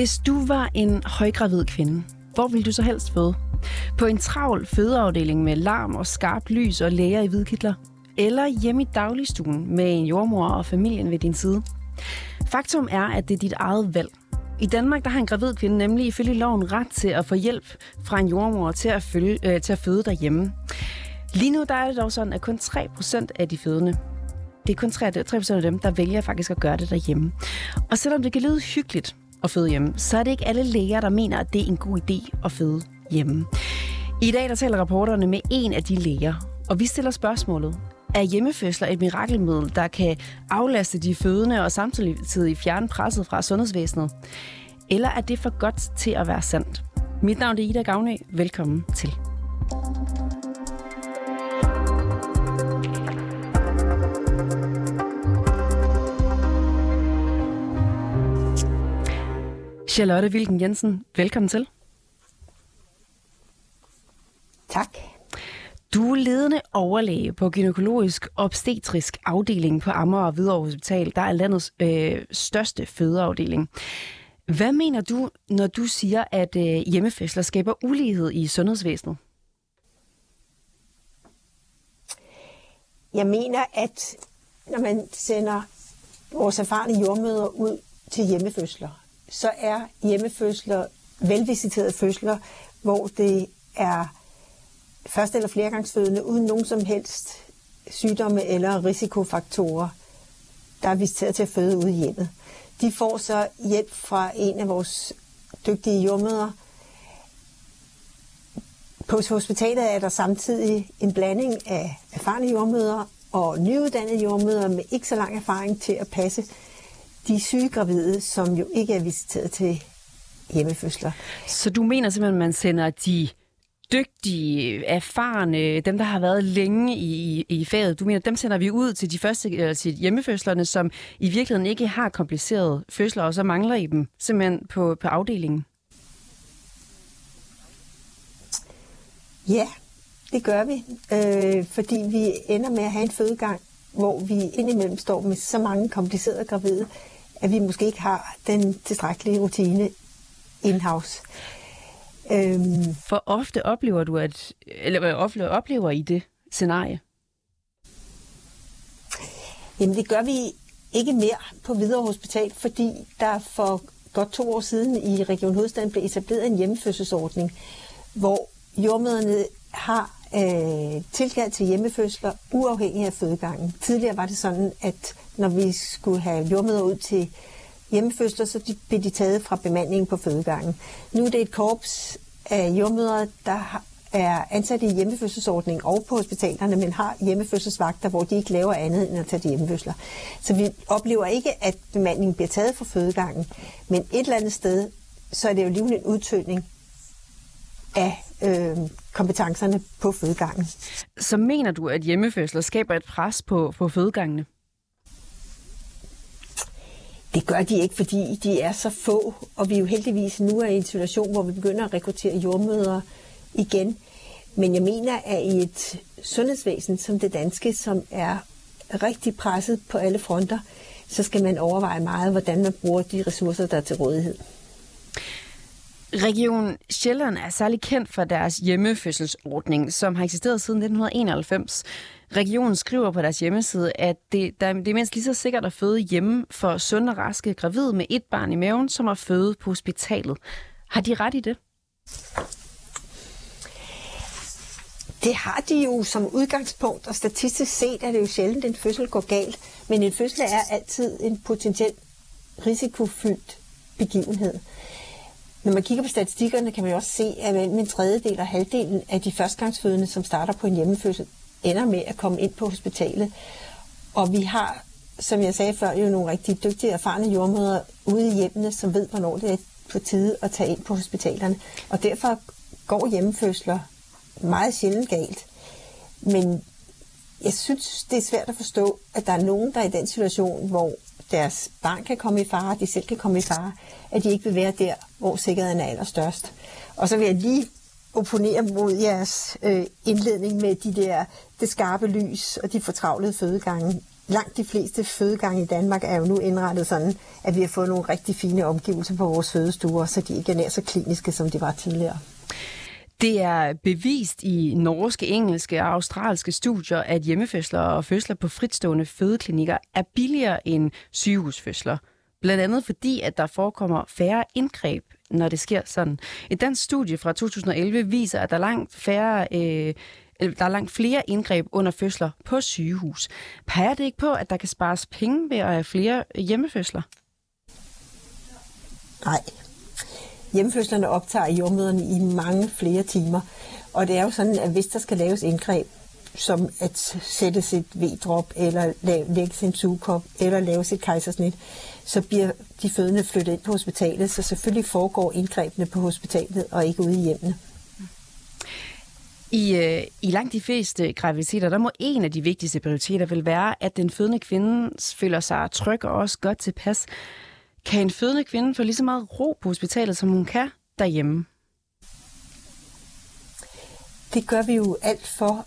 Hvis du var en højgravid kvinde, hvor ville du så helst føde? På en travl fødeafdeling med larm og skarpt lys og læger i hvidkitler? Eller hjemme i dagligstuen med en jordmor og familien ved din side? Faktum er, at det er dit eget valg. I Danmark der har en gravid kvinde nemlig ifølge loven ret til at få hjælp fra en jordmor til at, følge, øh, til at føde derhjemme. Lige nu der er det dog sådan, at kun 3% af de fødende det er kun 3% af dem, der vælger faktisk at gøre det derhjemme. Og selvom det kan lyde hyggeligt at føde hjemme, så er det ikke alle læger, der mener, at det er en god idé at føde hjemme. I dag der taler rapporterne med en af de læger, og vi stiller spørgsmålet. Er hjemmefødsler et mirakelmiddel, der kan aflaste de fødende og samtidig fjerne presset fra sundhedsvæsenet? Eller er det for godt til at være sandt? Mit navn er Ida Gavnø. Velkommen til. Charlotte Wilken Jensen, velkommen til. Tak. Du er ledende overlæge på gynækologisk obstetrisk afdeling på Amager og Hvidovre Hospital, der er landets øh, største fødeafdeling. Hvad mener du, når du siger, at øh, hjemmefødsler skaber ulighed i sundhedsvæsenet? Jeg mener, at når man sender vores erfarne jordmøder ud til hjemmefødsler, så er hjemmefødsler velvisiterede fødsler, hvor det er første eller flergangsfødende uden nogen som helst sygdomme eller risikofaktorer, der er visiteret til at føde ude i hjemmet. De får så hjælp fra en af vores dygtige jordmøder. På hospitalet er der samtidig en blanding af erfarne jordmøder og nyuddannede jordmøder med ikke så lang erfaring til at passe de syge gravide, som jo ikke er visiteret til hjemmefødsler. Så du mener simpelthen, at man sender de dygtige, erfarne, dem der har været længe i, i faget, du mener, dem sender vi ud til de første eller til hjemmefødslerne, som i virkeligheden ikke har komplicerede fødsler, og så mangler I dem simpelthen på, på afdelingen? Ja, det gør vi, øh, fordi vi ender med at have en fødegang, hvor vi indimellem står med så mange komplicerede gravide, at vi måske ikke har den tilstrækkelige rutine in-house. Øhm, For ofte oplever du, at, eller ofte oplever I det scenarie? Jamen det gør vi ikke mere på Hvidovre Hospital, fordi der for godt to år siden i Region Hovedstaden blev etableret en hjemmefødselsordning, hvor jordmøderne har øh, tilgang til hjemmefødsler uafhængig af fødegangen. Tidligere var det sådan, at når vi skulle have jordmøder ud til hjemmefødsler, så de, blev de taget fra bemandingen på fødegangen. Nu er det et korps af jordmødre, der er ansat i hjemmefødselsordningen og på hospitalerne, men har hjemmefødselsvagter, hvor de ikke laver andet end at tage de hjemmefødsler. Så vi oplever ikke, at bemandingen bliver taget fra fødegangen, men et eller andet sted, så er det jo lige en udtøning af øh, kompetencerne på fødegangen. Så mener du, at hjemmefødsler skaber et pres på, på fødegangene? Det gør de ikke, fordi de er så få, og vi er jo heldigvis nu er i en situation, hvor vi begynder at rekruttere jordmøder igen. Men jeg mener, at i et sundhedsvæsen som det danske, som er rigtig presset på alle fronter, så skal man overveje meget, hvordan man bruger de ressourcer, der er til rådighed. Region Sjælland er særlig kendt for deres hjemmefødselsordning, som har eksisteret siden 1991. Regionen skriver på deres hjemmeside, at det, der, det er mindst lige så sikkert at føde hjemme for sunde og raske gravide med et barn i maven, som at føde på hospitalet. Har de ret i det? Det har de jo som udgangspunkt, og statistisk set er det jo sjældent, at en fødsel går galt. Men en fødsel er altid en potentielt risikofyldt begivenhed. Når man kigger på statistikkerne, kan man jo også se, at mellem en tredjedel og halvdelen af de førstgangsfødende, som starter på en hjemmefødsel, ender med at komme ind på hospitalet. Og vi har, som jeg sagde før, jo nogle rigtig dygtige, erfarne jordmøder ude i hjemmene, som ved, hvornår det er på tide at tage ind på hospitalerne. Og derfor går hjemmefødsler meget sjældent galt. Men jeg synes, det er svært at forstå, at der er nogen, der er i den situation, hvor deres barn kan komme i fare, de selv kan komme i fare, at de ikke vil være der, hvor sikkerheden er allerstørst. Og så vil jeg lige opponere mod jeres øh, indledning med de der, det skarpe lys og de fortravlede fødegange. langt de fleste fødegange i Danmark er jo nu indrettet sådan, at vi har fået nogle rigtig fine omgivelser på vores fødestuer, så de ikke er nær så kliniske, som de var tidligere. Det er bevist i norske, engelske og australske studier, at hjemmefødsler og fødsler på fritstående fødeklinikker er billigere end sygehusfødsler. Blandt andet fordi, at der forekommer færre indgreb, når det sker sådan. Et dansk studie fra 2011 viser, at der er langt færre øh, der er langt flere indgreb under fødsler på sygehus. Peger det ikke på, at der kan spares penge ved at have flere hjemmefødsler? Nej. Hjemmefødslerne optager jordmøderne i mange flere timer. Og det er jo sådan, at hvis der skal laves indgreb, som at sætte et V-drop, eller lægge en sugekop, eller lave et kejsersnit, så bliver de fødende flyttet ind på hospitalet, så selvfølgelig foregår indgrebene på hospitalet og ikke ude i hjemmene. I, øh, I langt de fleste graviditeter, der må en af de vigtigste prioriteter vel være, at den fødende kvinde føler sig tryg og også godt tilpas. Kan en fødende kvinde få lige så meget ro på hospitalet, som hun kan derhjemme? Det gør vi jo alt for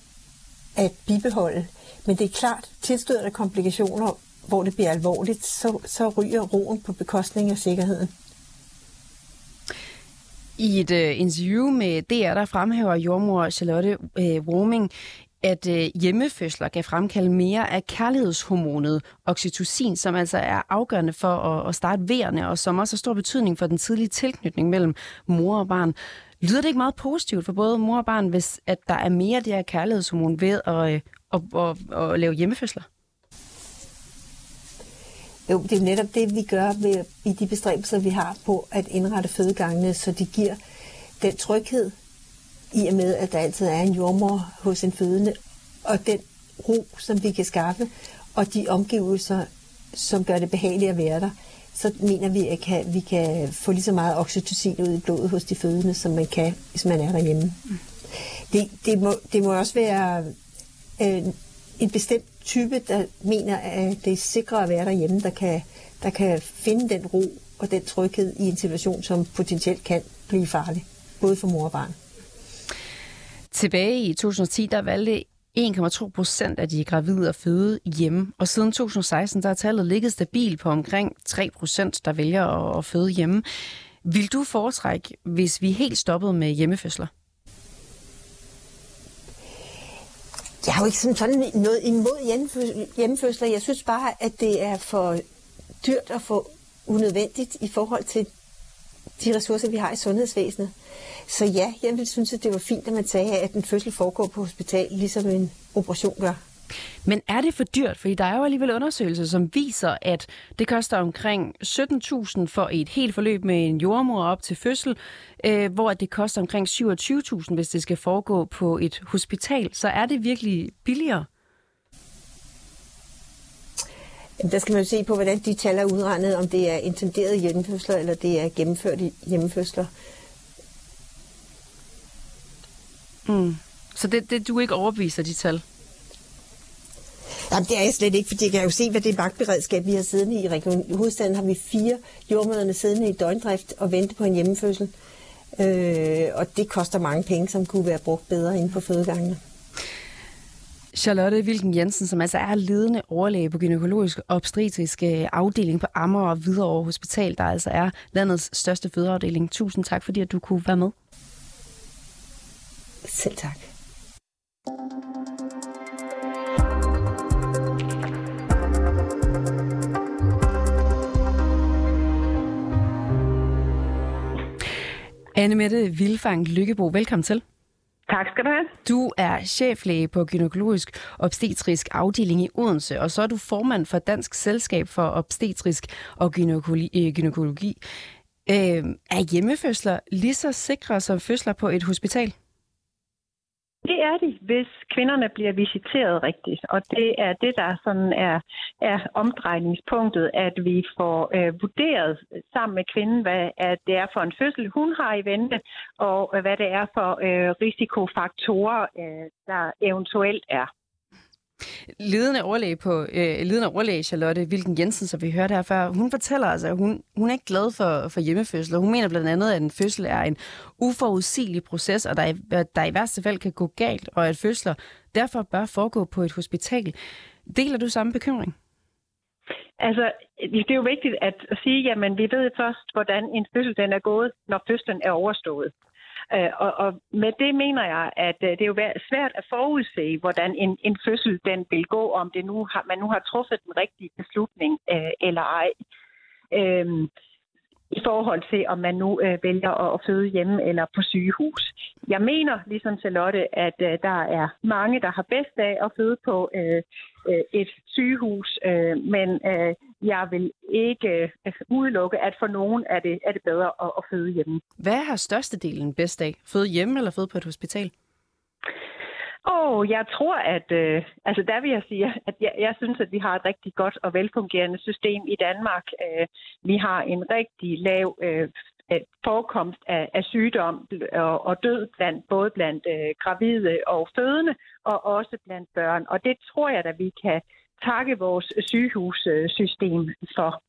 at bibeholde. Men det er klart, tilstøder der komplikationer, hvor det bliver alvorligt, så, så ryger roen på bekostning af sikkerheden. I et uh, interview med DR, der fremhæver jordmor Charlotte uh, Warming, at øh, hjemmefødsler kan fremkalde mere af kærlighedshormonet oxytocin, som altså er afgørende for at, at starte vejerne, og som også har stor betydning for den tidlige tilknytning mellem mor og barn. Lyder det ikke meget positivt for både mor og barn, hvis at der er mere af det her kærlighedshormon ved at, at, at, at, at lave hjemmefødsler? Jo, det er netop det, vi gør med, i de bestræbelser, vi har på at indrette fødegangene, så de giver den tryghed i og med, at der altid er en jordmor hos en fødende, og den ro, som vi kan skaffe, og de omgivelser, som gør det behageligt at være der, så mener vi, at kan, vi kan få lige så meget oxytocin ud i blodet hos de fødende, som man kan, hvis man er derhjemme. Mm. Det, det, må, det må også være øh, en bestemt type, der mener, at det er sikrere at være derhjemme, der kan, der kan finde den ro og den tryghed i en situation, som potentielt kan blive farlig, både for mor og barn. Tilbage i 2010, der valgte 1,2 procent af de gravide at føde hjemme, og siden 2016 der er tallet ligget stabilt på omkring 3 procent, der vælger at føde hjemme. Vil du foretrække, hvis vi helt stoppede med hjemmefødsler? Jeg har jo ikke sådan noget imod hjemmefødsler. Jeg synes bare, at det er for dyrt at få unødvendigt i forhold til de ressourcer, vi har i sundhedsvæsenet. Så ja, jeg vil synes, at det var fint, at man sagde, at en fødsel foregår på hospital, ligesom en operation gør. Men er det for dyrt? Fordi der er jo alligevel undersøgelser, som viser, at det koster omkring 17.000 for et helt forløb med en jordmor op til fødsel, øh, hvor det koster omkring 27.000, hvis det skal foregå på et hospital. Så er det virkelig billigere? Der skal man jo se på, hvordan de tal er udregnet, om det er intenderet hjemmefødsler, eller det er gennemført hjemmefødsler. Mm. Så det, det du ikke overbeviser de tal? Jamen, det er jeg slet ikke, fordi jeg kan jo se, hvad det magtberedskab, vi har siddende i Region Hovedstaden, har vi fire jordmøderne siddende i døgndrift og vente på en hjemmefødsel. Øh, og det koster mange penge, som kunne være brugt bedre inde på fødegangene. Charlotte Wilken Jensen, som altså er ledende overlæge på gynækologisk obstetrisk afdeling på Amager og Hvidovre Hospital, der altså er landets største fødeafdeling. Tusind tak, fordi at du kunne være med. Selv tak. Anne Mette Vilfang Lykkebo, velkommen til. Tak skal du have. Du er cheflæge på gynækologisk obstetrisk afdeling i Odense, og så er du formand for Dansk Selskab for Obstetrisk og øh, Gynækologi. Øh, er hjemmefødsler lige så sikre som fødsler på et hospital? Det er de, hvis kvinderne bliver visiteret rigtigt. Og det er det, der sådan er, er omdrejningspunktet, at vi får øh, vurderet sammen med kvinden, hvad at det er for en fødsel, hun har i vente, og øh, hvad det er for øh, risikofaktorer, øh, der eventuelt er. Ledende overlæge, på, øh, ledende overlæge Charlotte Vilken Jensen, som vi hørte her før, hun fortæller altså, at hun, hun er ikke glad for, for hjemmefødsler. Hun mener blandt andet, at en fødsel er en uforudsigelig proces, og der, der i værste fald kan gå galt, og at fødsler derfor bør foregå på et hospital. Deler du samme bekymring? Altså, det er jo vigtigt at sige, at vi ved først, hvordan en fødsel den er gået, når fødslen er overstået. Øh, og, og med det mener jeg, at øh, det er jo svært at forudse, hvordan en, en fødsel den vil gå, om det nu har, man nu har truffet den rigtige beslutning øh, eller ej. Øh, i forhold til, om man nu øh, vælger at, at føde hjemme eller på sygehus. Jeg mener, ligesom Charlotte, at øh, der er mange, der har bedst af at føde på øh, øh, et sygehus, øh, men øh, jeg vil ikke øh, udelukke, at for nogen er det, er det bedre at, at føde hjemme. Hvad har størstedelen bedst af? Føde hjemme eller føde på et hospital? Åh, oh, jeg tror, at øh, altså der vil jeg sige, at jeg, jeg synes, at vi har et rigtig godt og velfungerende system i Danmark. Øh, vi har en rigtig lav øh, øh forekomst af, af sygdom og, og død blandt både blandt øh, gravide og fødende og også blandt børn. Og det tror jeg, at vi kan takke vores sygehussystem for.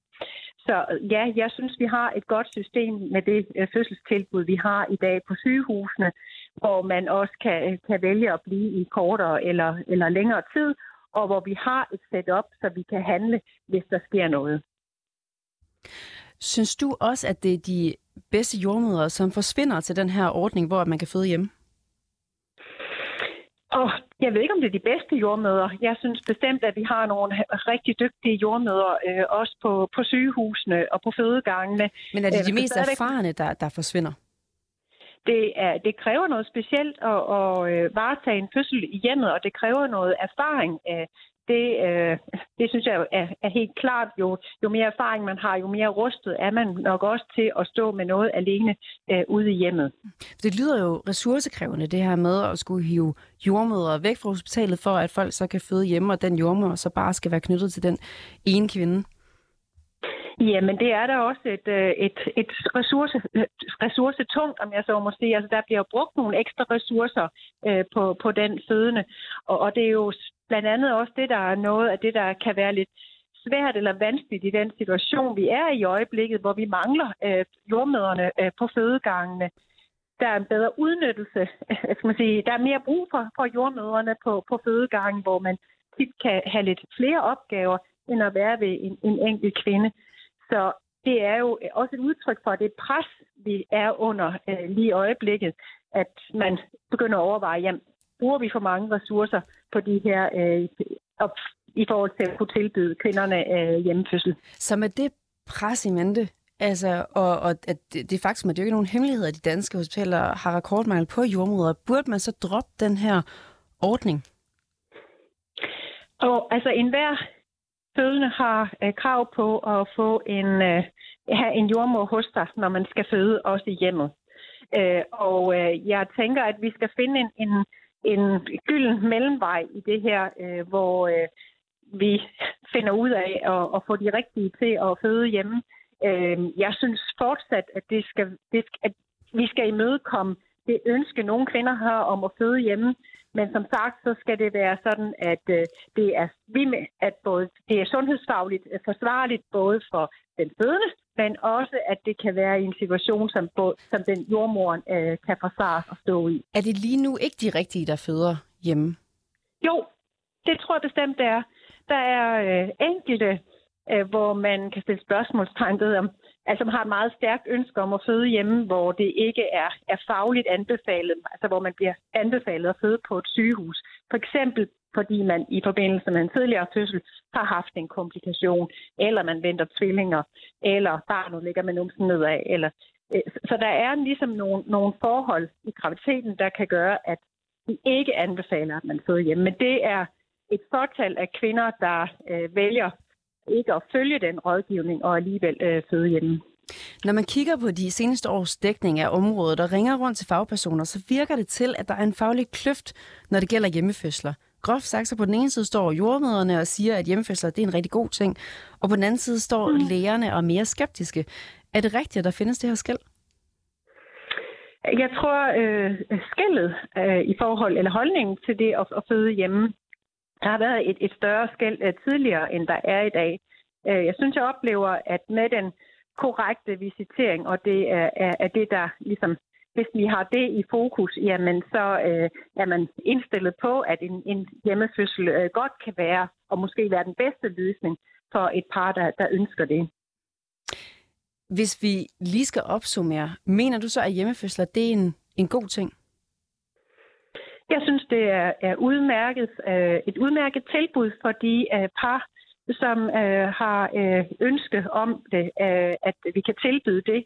Så ja, jeg synes, vi har et godt system med det øh, fødselstilbud, vi har i dag på sygehusene, hvor man også kan, kan vælge at blive i kortere eller, eller længere tid, og hvor vi har et setup, så vi kan handle, hvis der sker noget. Synes du også, at det er de bedste jordmøder, som forsvinder til den her ordning, hvor man kan føde hjemme? Og jeg ved ikke, om det er de bedste jordmøder. Jeg synes bestemt, at vi har nogle rigtig dygtige jordmøder, øh, også på, på sygehusene og på fødegangene. Men er det de øh, mest erfarne, der, der forsvinder? Det, er, det kræver noget specielt at, at øh, varetage en fødsel i hjemmet, og det kræver noget erfaring. Det, øh, det synes jeg er, er helt klart. Jo, jo mere erfaring man har, jo mere rustet er man nok også til at stå med noget alene øh, ude i hjemmet. Det lyder jo ressourcekrævende, det her med at skulle hive jordmøder væk fra hospitalet, for at folk så kan føde hjemme, og den jordmor så bare skal være knyttet til den ene kvinde. Jamen, det er der også et, øh, et, et ressource, ressourcetungt, om jeg så må sige. Altså, der bliver brugt nogle ekstra ressourcer øh, på, på den fødende. Og, og det er jo blandt andet også det, der er noget af det, der kan være lidt svært eller vanskeligt i den situation, vi er i øjeblikket, hvor vi mangler øh, jordmøderne øh, på fødegangene. Der er en bedre udnyttelse. Skal man sige, der er mere brug for, for jordmøderne på, på fødegangen, hvor man tit kan have lidt flere opgaver, end at være ved en, en enkelt kvinde. Så det er jo også et udtryk for det pres, vi er under øh, lige i øjeblikket, at man begynder at overveje, jamen, bruger vi for mange ressourcer på de her øh, op, i forhold til at kunne tilbyde kvinderne øh, hjemmefødsel. Så med det pres i mente, altså, og, og at det, det faktum, at det er jo ikke nogen hemmelighed, at de danske hospitaler har rekordmangel på jordmøder, burde man så droppe den her ordning? Og altså enhver fødende har øh, krav på at få en, øh, have en jordmor hos sig, når man skal føde, også i hjemmet. Øh, og øh, jeg tænker, at vi skal finde en, en, en gylden mellemvej i det her, øh, hvor øh, vi finder ud af at, at få de rigtige til at føde hjemme. Øh, jeg synes fortsat, at, det skal, det, at vi skal imødekomme det ønske, nogle kvinder har om at føde hjemme. Men som sagt, så skal det være sådan, at øh, det er at både det er sundhedsfagligt øh, forsvarligt både for den fødende, men også at det kan være i en situation, som, både, som den jordmoren øh, kan forsvare at stå i. Er det lige nu ikke de rigtige, der føder hjemme? Jo, det tror jeg bestemt, det er. Der er øh, enkelte, øh, hvor man kan stille spørgsmålstegn ved, om, altså har et meget stærkt ønske om at føde hjemme, hvor det ikke er, er fagligt anbefalet, altså hvor man bliver anbefalet at føde på et sygehus. For eksempel fordi man i forbindelse med en tidligere fødsel har haft en komplikation, eller man venter tvillinger, eller barnet ligger med numsen nedad. Eller, øh, så der er ligesom nogle, nogle forhold i graviditeten, der kan gøre, at vi ikke anbefaler, at man føder hjemme. Men det er et fortal af kvinder, der øh, vælger ikke at følge den rådgivning og alligevel øh, føde hjemme. Når man kigger på de seneste års dækning af området og ringer rundt til fagpersoner, så virker det til, at der er en faglig kløft, når det gælder hjemmefødsler. Groft sagt, så på den ene side står jordmøderne og siger, at hjemmefødsler det er en rigtig god ting, og på den anden side står mm. lægerne og er mere skeptiske. Er det rigtigt, at der findes det her skæld? Jeg tror, øh, skældet øh, i forhold, eller holdningen til det at, at føde hjemme, der har været et, et større skæld øh, tidligere, end der er i dag. Øh, jeg synes, jeg oplever, at med den korrekte visitering, og det er, er, er det, der ligesom hvis vi har det i fokus, jamen så øh, er man indstillet på, at en, en hjemmefødsel øh, godt kan være, og måske være den bedste løsning for et par, der, der ønsker det. Hvis vi lige skal opsummere, mener du så, at hjemmefødsler det er en, en god ting? Jeg synes, det er, er udmærket, øh, et udmærket tilbud for de øh, par, som øh, har øh, ønske om det, øh, at vi kan tilbyde det.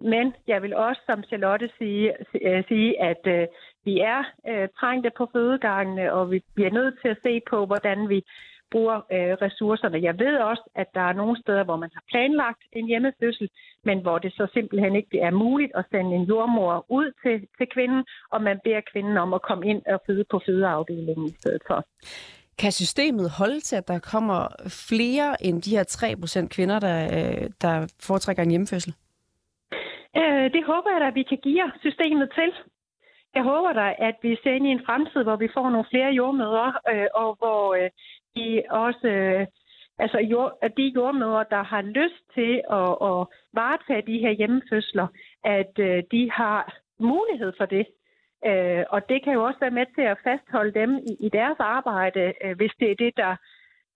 Men jeg vil også som Charlotte sige, øh, sige at øh, vi er øh, trængte på fødegangene, og vi bliver nødt til at se på, hvordan vi bruger øh, ressourcerne. Jeg ved også, at der er nogle steder, hvor man har planlagt en hjemmefødsel, men hvor det så simpelthen ikke er muligt at sende en jordmor ud til, til kvinden, og man beder kvinden om at komme ind og føde på fødeafdelingen i stedet for. Kan systemet holde til, at der kommer flere end de her 3% kvinder, der, øh, der foretrækker en hjemmefødsel? Øh, det håber jeg da, at vi kan give systemet til. Jeg håber da, at vi ser ind i en fremtid, hvor vi får nogle flere jordmøder, øh, og hvor øh, de også, øh, altså jord, at de jordmøder, der har lyst til at, at varetage de her hjemmefødsler, at øh, de har mulighed for det. Øh, og det kan jo også være med til at fastholde dem i, i deres arbejde, øh, hvis det er det, der,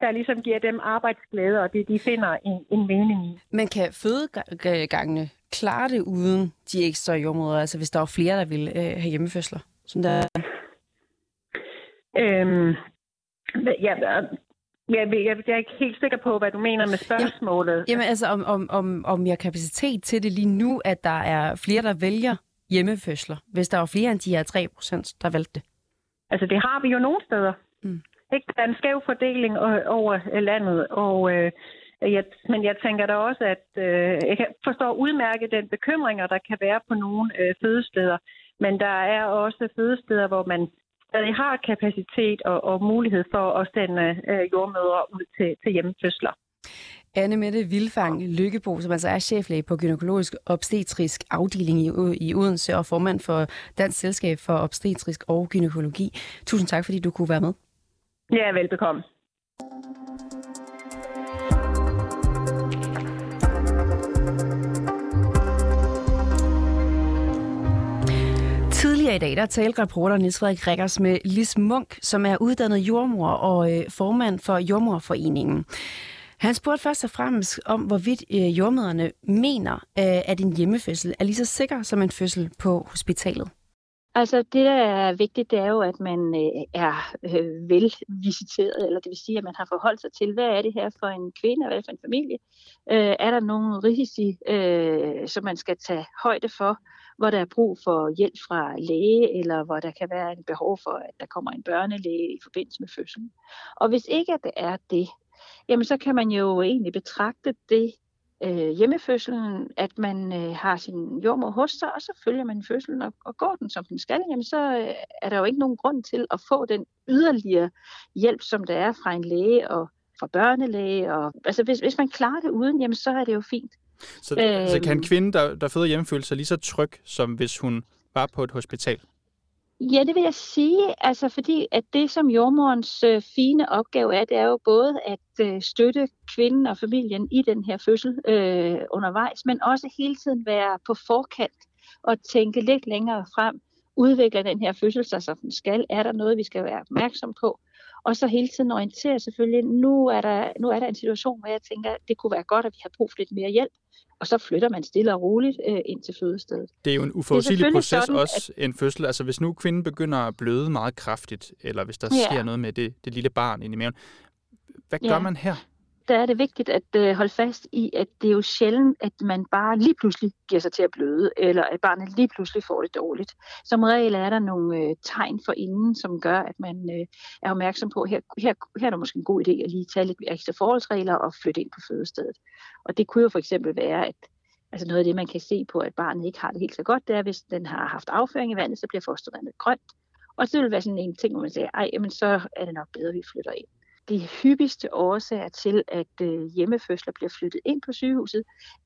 der ligesom giver dem arbejdsglæde, og det de finder en, en mening i. Men kan fødegangene klare det uden de ekstra jordmøder, altså hvis der er flere, der vil øh, have hjemmefødsler? Som der... Øhm, Ja, jeg, jeg, jeg er ikke helt sikker på, hvad du mener med spørgsmålet. Jamen altså, om, om, om, om jeg har kapacitet til det lige nu, at der er flere, der vælger hjemmefødsler, hvis der var flere end de her 3 procent, der valgte det? Altså, det har vi jo nogle steder. Mm. Ikke? Der er en skæv fordeling over landet, og øh, jeg, men jeg tænker da også, at øh, jeg kan forstå udmærket den bekymringer, der kan være på nogle øh, fødesteder, men der er også fødesteder, hvor man stadig har kapacitet og, og mulighed for at sende øh, jordmødre ud til, til hjemmefødsler. Anne Mette Vilfang Lykkebo, som altså er cheflæge på gynækologisk obstetrisk afdeling i, i Odense og formand for Dansk Selskab for Obstetrisk og Gynækologi. Tusind tak, fordi du kunne være med. Ja, velbekomme. Tidligere i dag, der talte reporter Niels Frederik Rikkers med Lis Munk, som er uddannet jordmor og øh, formand for Jordmorforeningen. Han spurgte først og fremmest om, hvorvidt øh, jordmøderne mener, øh, at en hjemmefødsel er lige så sikker som en fødsel på hospitalet. Altså det, der er vigtigt, det er jo, at man øh, er øh, velvisiteret, eller det vil sige, at man har forholdt sig til, hvad er det her for en kvinde, og hvad er det for en familie? Øh, er der nogle risici, øh, som man skal tage højde for? hvor der er brug for hjælp fra læge, eller hvor der kan være en behov for, at der kommer en børnelæge i forbindelse med fødslen. Og hvis ikke at det er det, jamen så kan man jo egentlig betragte det øh, hjemmefødslen, at man øh, har sin jordmor hos sig, og så følger man fødslen, og, og går den som den skal, jamen så øh, er der jo ikke nogen grund til at få den yderligere hjælp, som der er fra en læge og fra børnelæge. Og, altså hvis, hvis man klarer det uden, jamen så er det jo fint. Så, øhm, så kan en kvinde, der, der føder hjemme, føle sig lige så tryg, som hvis hun var på et hospital? Ja, det vil jeg sige, altså fordi at det, som jordmorens øh, fine opgave er, det er jo både at øh, støtte kvinden og familien i den her fødsel øh, undervejs, men også hele tiden være på forkant og tænke lidt længere frem. Udvikler den her fødsel sig, som den skal? Er der noget, vi skal være opmærksom på? Og så hele tiden orientere selvfølgelig, nu er der, nu er der en situation, hvor jeg tænker, det kunne være godt, at vi har brug for lidt mere hjælp og så flytter man stille og roligt øh, ind til fødestedet. Det er jo en uforudsigelig proces sådan, også, at... en fødsel. Altså hvis nu kvinden begynder at bløde meget kraftigt, eller hvis der ja. sker noget med det, det lille barn inde i maven, hvad ja. gør man her? Der er det vigtigt at øh, holde fast i, at det er jo sjældent, at man bare lige pludselig giver sig til at bløde, eller at barnet lige pludselig får det dårligt. Som regel er der nogle øh, tegn for inden, som gør, at man øh, er opmærksom på, at her, her, her er der måske en god idé at lige tage lidt ekstra forholdsregler og flytte ind på fødestedet. Og det kunne jo for eksempel være, at altså noget af det, man kan se på, at barnet ikke har det helt så godt, det er, hvis den har haft afføring i vandet, så bliver fostervandet grønt. Og så vil være sådan en ting, hvor man siger, ej, jamen så er det nok bedre, at vi flytter ind. De hyppigste årsager til, at øh, hjemmefødsler bliver flyttet ind på sygehuset,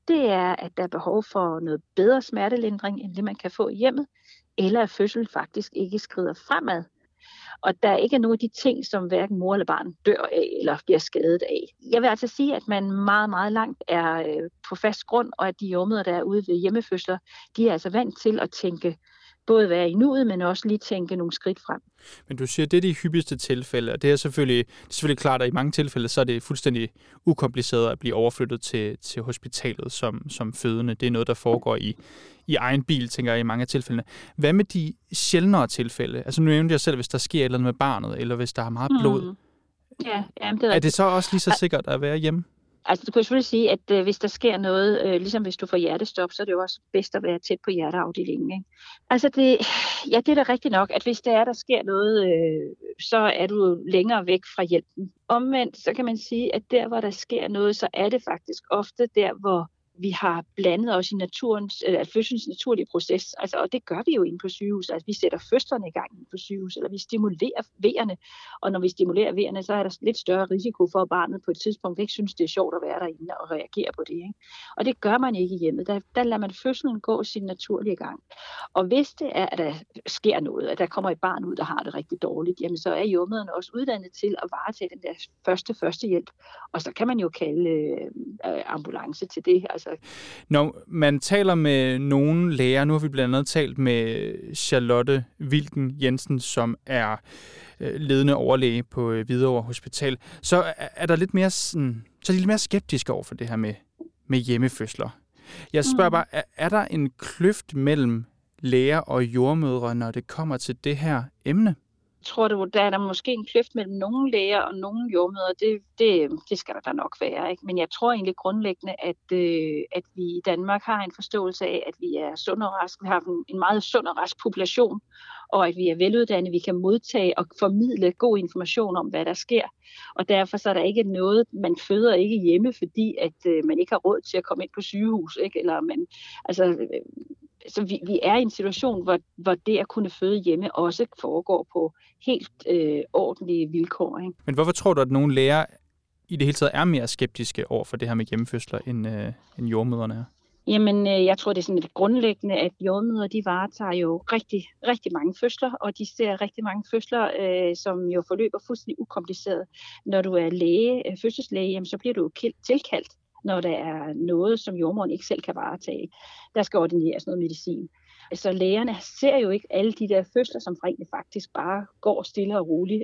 det er, at der er behov for noget bedre smertelindring, end det man kan få i hjemmet, eller at fødslen faktisk ikke skrider fremad. Og der er ikke nogen af de ting, som hverken mor eller barn dør af eller bliver skadet af. Jeg vil altså sige, at man meget, meget langt er øh, på fast grund, og at de jordmøder, der er ude ved hjemmefødsler, de er altså vant til at tænke både være i nuet, men også lige tænke nogle skridt frem. Men du siger, det er de hyppigste tilfælde, og det er selvfølgelig, det er selvfølgelig klart, at i mange tilfælde, så er det fuldstændig ukompliceret at blive overflyttet til, til hospitalet som, som fødende. Det er noget, der foregår i, i egen bil, tænker jeg, i mange af tilfældene. Hvad med de sjældnere tilfælde? Altså nu nævnte jeg selv, hvis der sker et eller andet med barnet, eller hvis der er meget blod. Mm. Ja, jamen, det er, er det så også lige så sikkert at være hjemme? Altså, du kan selvfølgelig sige, at øh, hvis der sker noget, øh, ligesom hvis du får hjertestop, så er det jo også bedst at være tæt på hjerteafdelingen. Ikke? Altså, det, ja, det er da rigtigt nok, at hvis der er, der sker noget, øh, så er du længere væk fra hjælpen. Omvendt, så kan man sige, at der, hvor der sker noget, så er det faktisk ofte der, hvor vi har blandet os i naturens, øh, eller fødselens naturlige proces, altså, og det gør vi jo inde på sygehus. Altså, vi sætter fødslerne i gang inde på sygehus, eller vi stimulerer vejerne, og når vi stimulerer vejerne, så er der lidt større risiko for, at barnet på et tidspunkt ikke synes, det er sjovt at være derinde og reagere på det. Ikke? Og det gør man ikke i hjemmet. Der, der lader man fødslen gå sin naturlige gang. Og hvis det er, at der sker noget, at der kommer et barn ud, der har det rigtig dårligt, jamen så er jordmøderne også uddannet til at varetage den der første førstehjælp. Og så kan man jo kalde øh, ambulance til det. Altså, Altså. Når man taler med nogle læger, nu har vi blandt andet talt med Charlotte Wilken Jensen, som er øh, ledende overlæge på øh, Hvidovre Hospital, så er der lidt mere, sådan, så er de lidt mere skeptiske over for det her med, med hjemmefødsler. Jeg spørger mm. bare, er, er der en kløft mellem læger og jordmødre, når det kommer til det her emne? Tror du, der er der måske en kløft mellem nogle læger og nogle jordmøder. Det, det, det skal der da nok være. Ikke? Men jeg tror egentlig grundlæggende, at, øh, at vi i Danmark har en forståelse af, at vi er sund og rask. Vi har en, en meget sund og rask population, og at vi er veluddannede. Vi kan modtage og formidle god information om, hvad der sker. Og derfor så er der ikke noget, man føder ikke hjemme, fordi at øh, man ikke har råd til at komme ind på sygehus. Ikke? Eller man, altså, øh, så vi, vi er i en situation, hvor, hvor det at kunne føde hjemme også foregår på helt øh, ordentlige vilkår. Ikke? Men hvorfor tror du, at nogle læger i det hele taget er mere skeptiske over for det her med hjemmefødsler, end, øh, end jordmøderne er? Jamen, øh, jeg tror, det er sådan lidt grundlæggende, at jordmøder, de varetager jo rigtig, rigtig mange fødsler, og de ser rigtig mange fødsler, øh, som jo forløber fuldstændig ukompliceret. Når du er læge, øh, fødselslæge, jamen, så bliver du tilkaldt når der er noget, som jordmoren ikke selv kan varetage. Der skal ordineres noget medicin. Så lægerne ser jo ikke alle de der fødsler, som rent faktisk bare går stille og roligt.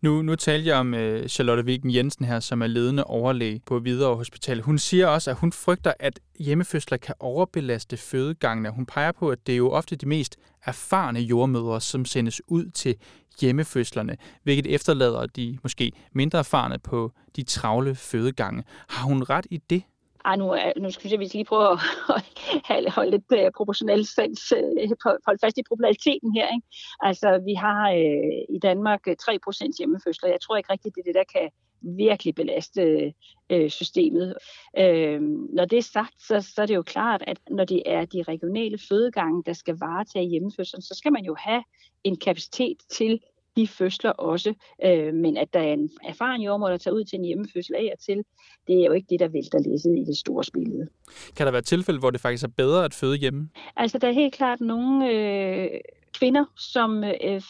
Nu, nu talte jeg om øh, Charlotte Vigen Jensen her, som er ledende overlæge på Hvidovre Hospital. Hun siger også, at hun frygter, at hjemmefødsler kan overbelaste fødegangene. Hun peger på, at det er jo ofte de mest erfarne jordmødre, som sendes ud til hjemmefødslerne, hvilket efterlader de måske mindre erfarne på de travle fødegange. Har hun ret i det? Ej, nu, nu skal vi lige prøve at holde, holde lidt øh, uh, proportionelt sans, uh, holde fast i proportionaliteten her. Ikke? Altså, vi har uh, i Danmark 3% hjemmefødsler. Jeg tror ikke rigtigt, det er det, der kan virkelig belaste øh, systemet. Øh, når det er sagt, så, så er det jo klart, at når det er de regionale fødegange, der skal varetage hjemmefødslen, så skal man jo have en kapacitet til de fødsler også. Øh, men at der er en erfaren jordmor, der tager ud til en hjemmefødsel af og til, det er jo ikke det, der vælter læsset i det store billede. Kan der være tilfælde, hvor det faktisk er bedre at føde hjemme? Altså, der er helt klart nogle øh, kvinder, som øh,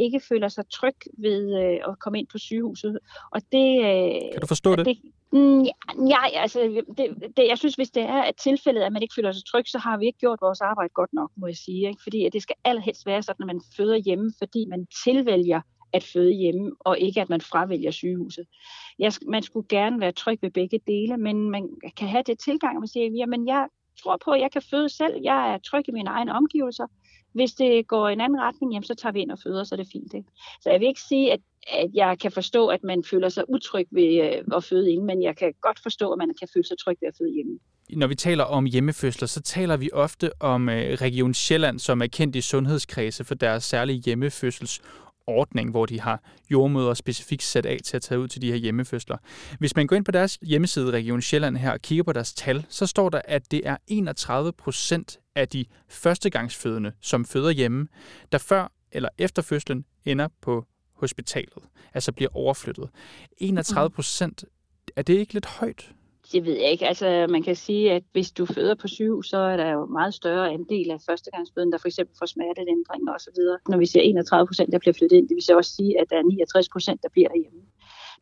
ikke føler sig tryg ved øh, at komme ind på sygehuset. Og det, øh, kan du forstå det? det Mm, ja, altså, det, det, jeg synes, hvis det er et tilfælde, at man ikke føler sig tryg, så har vi ikke gjort vores arbejde godt nok, må jeg sige. Ikke? Fordi at det skal allerhelst være sådan, at man føder hjemme, fordi man tilvælger at føde hjemme, og ikke at man fravælger sygehuset. Jeg, man skulle gerne være tryg ved begge dele, men man kan have det tilgang, at man siger, jamen jeg tror på, at jeg kan føde selv. Jeg er tryg i mine egne omgivelser. Hvis det går i en anden retning, jamen, så tager vi ind og føder, så er det fint. Ikke? Så jeg vil ikke sige, at, at jeg kan forstå, at man føler sig utryg ved øh, at føde inde, men jeg kan godt forstå, at man kan føle sig tryg ved at føde hjemme. Når vi taler om hjemmefødsler, så taler vi ofte om øh, Region Sjælland, som er kendt i sundhedskredse for deres særlige hjemmefødsels ordning, hvor de har jordmøder specifikt sat af til at tage ud til de her hjemmefødsler. Hvis man går ind på deres hjemmeside Region Sjælland her og kigger på deres tal, så står der, at det er 31 procent af de førstegangsfødende, som føder hjemme, der før eller efter fødslen ender på hospitalet, altså bliver overflyttet. 31 procent, er det ikke lidt højt? Det ved jeg ikke. Altså, man kan sige, at hvis du føder på syv, så er der jo meget større andel af førstegangsføden, der for eksempel får smertelindringer og så videre. Når vi ser 31 procent, der bliver flyttet ind, det vil så også sige, at der er 69 procent, der bliver derhjemme.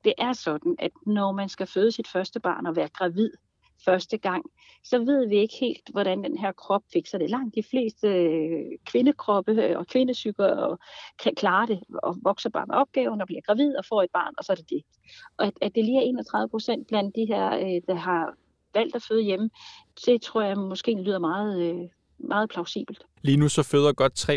Det er sådan, at når man skal føde sit første barn og være gravid første gang, så ved vi ikke helt, hvordan den her krop fikser det. Langt de fleste øh, kvindekroppe øh, kvindesyker og kan klare det og vokser bare med opgaven og bliver gravid og får et barn, og så er det det. Og at, at det lige er 31 procent blandt de her, øh, der har valgt at føde hjemme, det tror jeg måske lyder meget, øh, meget plausibelt. Lige nu så føder godt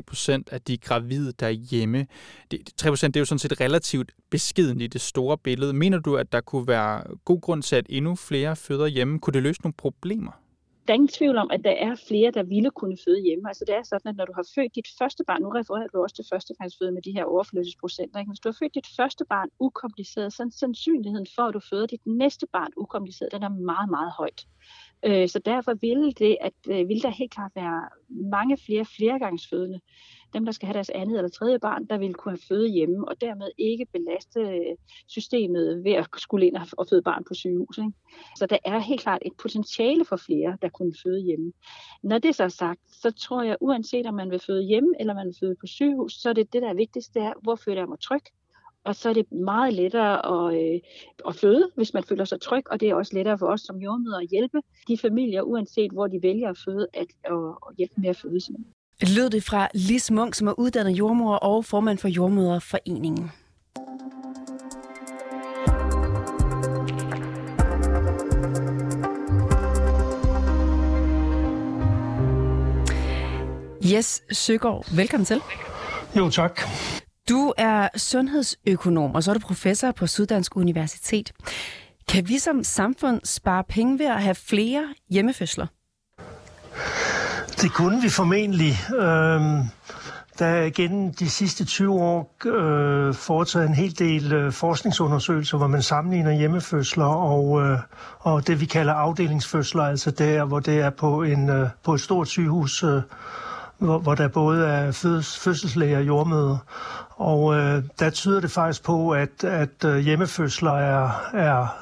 3% af de gravide derhjemme. Det, 3% det er jo sådan set relativt beskeden i det store billede. Mener du, at der kunne være god grund til, at endnu flere føder hjemme? Kunne det løse nogle problemer? Der er ingen tvivl om, at der er flere, der ville kunne føde hjemme. Altså det er sådan, at når du har født dit første barn, nu refererer du også til førstegangsføde med de her overflødelsesprocenter, ikke? hvis du har født dit første barn ukompliceret, så er sandsynligheden for, at du føder dit næste barn ukompliceret, den er meget, meget højt. Øh, så derfor ville det, at øh, ville der helt klart være mange flere flergangsfødende. Dem, der skal have deres andet eller tredje barn, der vil kunne have føde hjemme, og dermed ikke belaste øh, systemet ved at skulle ind og føde barn på sygehus. Ikke? Så der er helt klart et potentiale for flere, der kunne føde hjemme. Når det så er sagt, så tror jeg, uanset om man vil føde hjemme eller man vil føde på sygehus, så er det det, der er vigtigst, det er, hvor føler jeg mig tryg, og så er det meget lettere at, øh, at føde, hvis man føler sig tryg, og det er også lettere for os som jordmøder at hjælpe de familier, uanset hvor de vælger at føde, at, at, at hjælpe med at føde. Lød det fra Lis Munk, som er uddannet jordmor og formand for Jordmøderforeningen. Jes Søgaard, velkommen til. Jo, tak. Du er sundhedsøkonom, og så er du professor på Syddansk Universitet. Kan vi som samfund spare penge ved at have flere hjemmefødsler? Det kunne vi formentlig. Øhm, der er gennem de sidste 20 år øh, foretaget en hel del øh, forskningsundersøgelser, hvor man sammenligner hjemmefødsler og, øh, og det, vi kalder afdelingsfødsler, altså der, hvor det er på, en, øh, på et stort sygehus, øh, hvor, hvor der både er føds, fødselslæger og jordmøder. Og øh, der tyder det faktisk på, at, at øh, hjemmefødsler er, er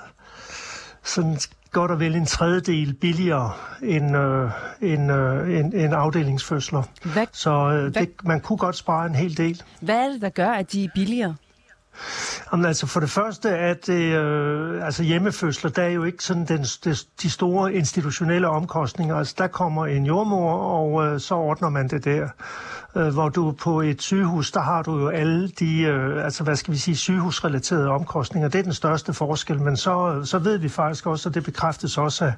sådan godt og vel en tredjedel billigere end, øh, end, øh, end, end afdelingsfødsler. Hvad, Så øh, hvad, det, man kunne godt spare en hel del. Hvad er det, der gør, at de er billigere? Jamen, altså for det første, at øh, altså hjemmefødsler, der er jo ikke sådan den, de, de store institutionelle omkostninger. Altså der kommer en jordmor, og øh, så ordner man det der øh, hvor du på et sygehus, der har du jo alle de, øh, altså hvad skal vi sige, sygehusrelaterede omkostninger. Det er den største forskel, men så, øh, så ved vi faktisk også, og det bekræftes også af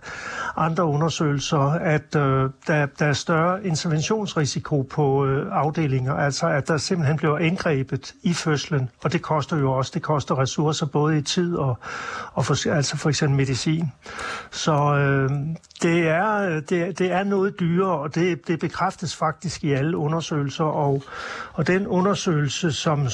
andre undersøgelser, at øh, der, der er større interventionsrisiko på øh, afdelinger, altså at der simpelthen bliver indgrebet i fødslen, og det koster jo også, det koster ressourcer både i tid og, og for, altså for eksempel medicin. Så øh, det, er, øh, det, det er noget dyrere, og det, det bekræftes faktisk i alle undersøgelser undersøgelser, og, og den undersøgelse, som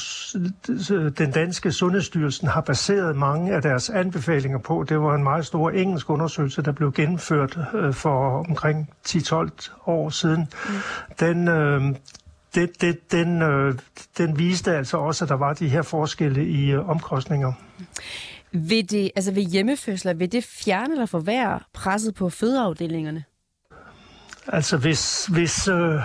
den danske Sundhedsstyrelsen har baseret mange af deres anbefalinger på, det var en meget stor engelsk undersøgelse, der blev gennemført øh, for omkring 10-12 år siden. Mm. Den, øh, det, det, den, øh, den viste altså også, at der var de her forskelle i øh, omkostninger. Vil, det, altså ved hjemmefødsler, vil det fjerne eller forværre presset på fødeafdelingerne? Altså hvis, hvis, øh,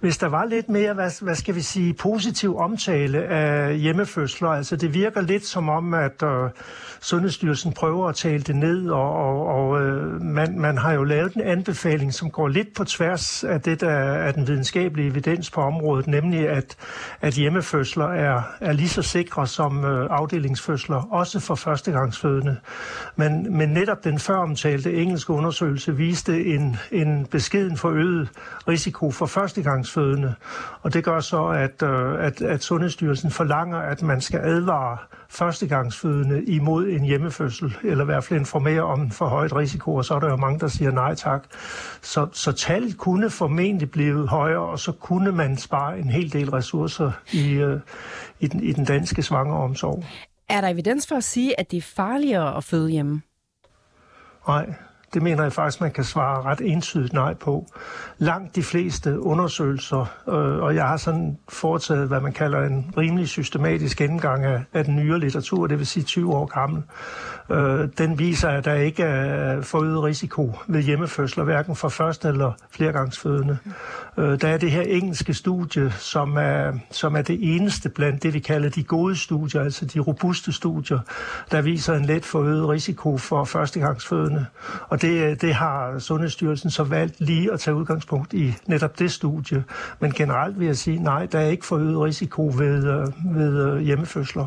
hvis der var lidt mere, hvad, hvad skal vi sige, positiv omtale af hjemmefødsler, altså det virker lidt som om, at øh, Sundhedsstyrelsen prøver at tale det ned, og, og, og øh, man, man har jo lavet en anbefaling, som går lidt på tværs af det, der er den videnskabelige evidens på området, nemlig at, at hjemmefødsler er, er lige så sikre som øh, afdelingsfødsler, også for førstegangsfødende. Men, men netop den føromtalte engelske undersøgelse viste en, en beskeden forøget risiko for førstegangsfødende, og det gør så, at, øh, at, at Sundhedsstyrelsen forlanger, at man skal advare førstegangsfødende imod en hjemmefødsel, eller i hvert fald informere om for højt risiko, og så er der jo mange, der siger nej tak. Så, så tallet kunne formentlig blive højere, og så kunne man spare en hel del ressourcer i, øh, i, den, i den danske svangeromsorg. Er der evidens for at sige, at det er farligere at føde hjemme? Nej, det mener jeg faktisk, man kan svare ret entydigt nej på. Langt de fleste undersøgelser, øh, og jeg har sådan foretaget, hvad man kalder en rimelig systematisk gennemgang af, af den nyere litteratur, det vil sige 20 år gammel, øh, den viser, at der ikke er forøget risiko ved hjemmefødsler, hverken for første eller flergangsfødende. Øh, der er det her engelske studie, som er, som er det eneste blandt det, vi kalder de gode studier, altså de robuste studier, der viser en let forøget risiko for førstegangsfødende. Og det, øh, det har Sundhedsstyrelsen så valgt lige at tage udgangspunkt i netop det studie. Men generelt vil jeg sige, nej, der er ikke forøget risiko ved, øh, ved øh, hjemmefødsler.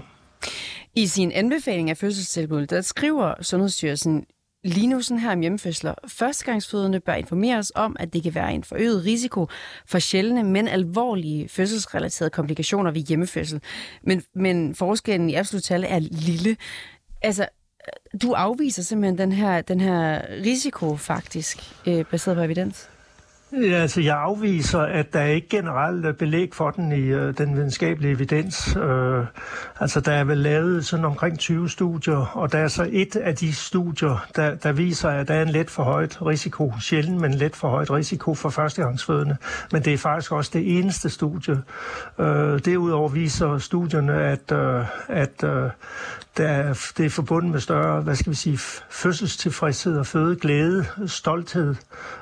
I sin anbefaling af fødselstilbud, der skriver Sundhedsstyrelsen lige nu sådan her om hjemmefødsler. Førstegangsfødende bør informeres om, at det kan være en forøget risiko for sjældne, men alvorlige fødselsrelaterede komplikationer ved hjemmefødsel. Men, men forskellen i absolut tal er lille. Altså, du afviser simpelthen den her, den her risiko faktisk, øh, baseret på evidens? Ja, altså jeg afviser, at der ikke generelt er belæg for den i øh, den videnskabelige evidens. Øh, altså der er vel lavet sådan omkring 20 studier, og der er så et af de studier, der, der viser, at der er en let for højt risiko, sjældent, men let for højt risiko for førstegangsfødende. Men det er faktisk også det eneste studie. Øh, derudover viser studierne, at, øh, at øh, der er, det er forbundet med større, hvad skal vi sige, fødselstilfredshed og fødeglæde, stolthed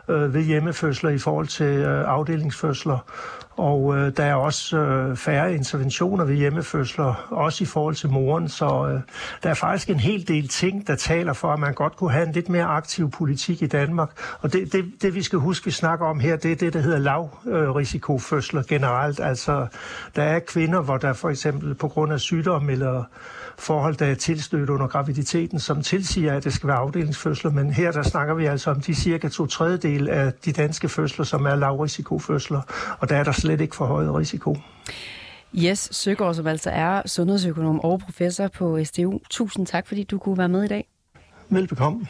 øh, ved hjemmefødsler i forhold til øh, afdelingsfødsler. Og øh, der er også øh, færre interventioner ved hjemmefødsler, også i forhold til moren. Så øh, der er faktisk en hel del ting, der taler for, at man godt kunne have en lidt mere aktiv politik i Danmark. Og det, det, det vi skal huske, vi snakker om her, det er det, der hedder lavrisikofødsler generelt. Altså, der er kvinder, hvor der for eksempel på grund af sygdom eller forhold, der er tilstødt under graviditeten, som tilsiger, at det skal være afdelingsfødsler. Men her der snakker vi altså om de cirka to tredjedel af de danske fødsler, som er lavrisikofødsler. Og der er der slet ikke for høj risiko. Yes Søgaard, som altså er sundhedsøkonom og professor på SDU. Tusind tak, fordi du kunne være med i dag. Velbekomme.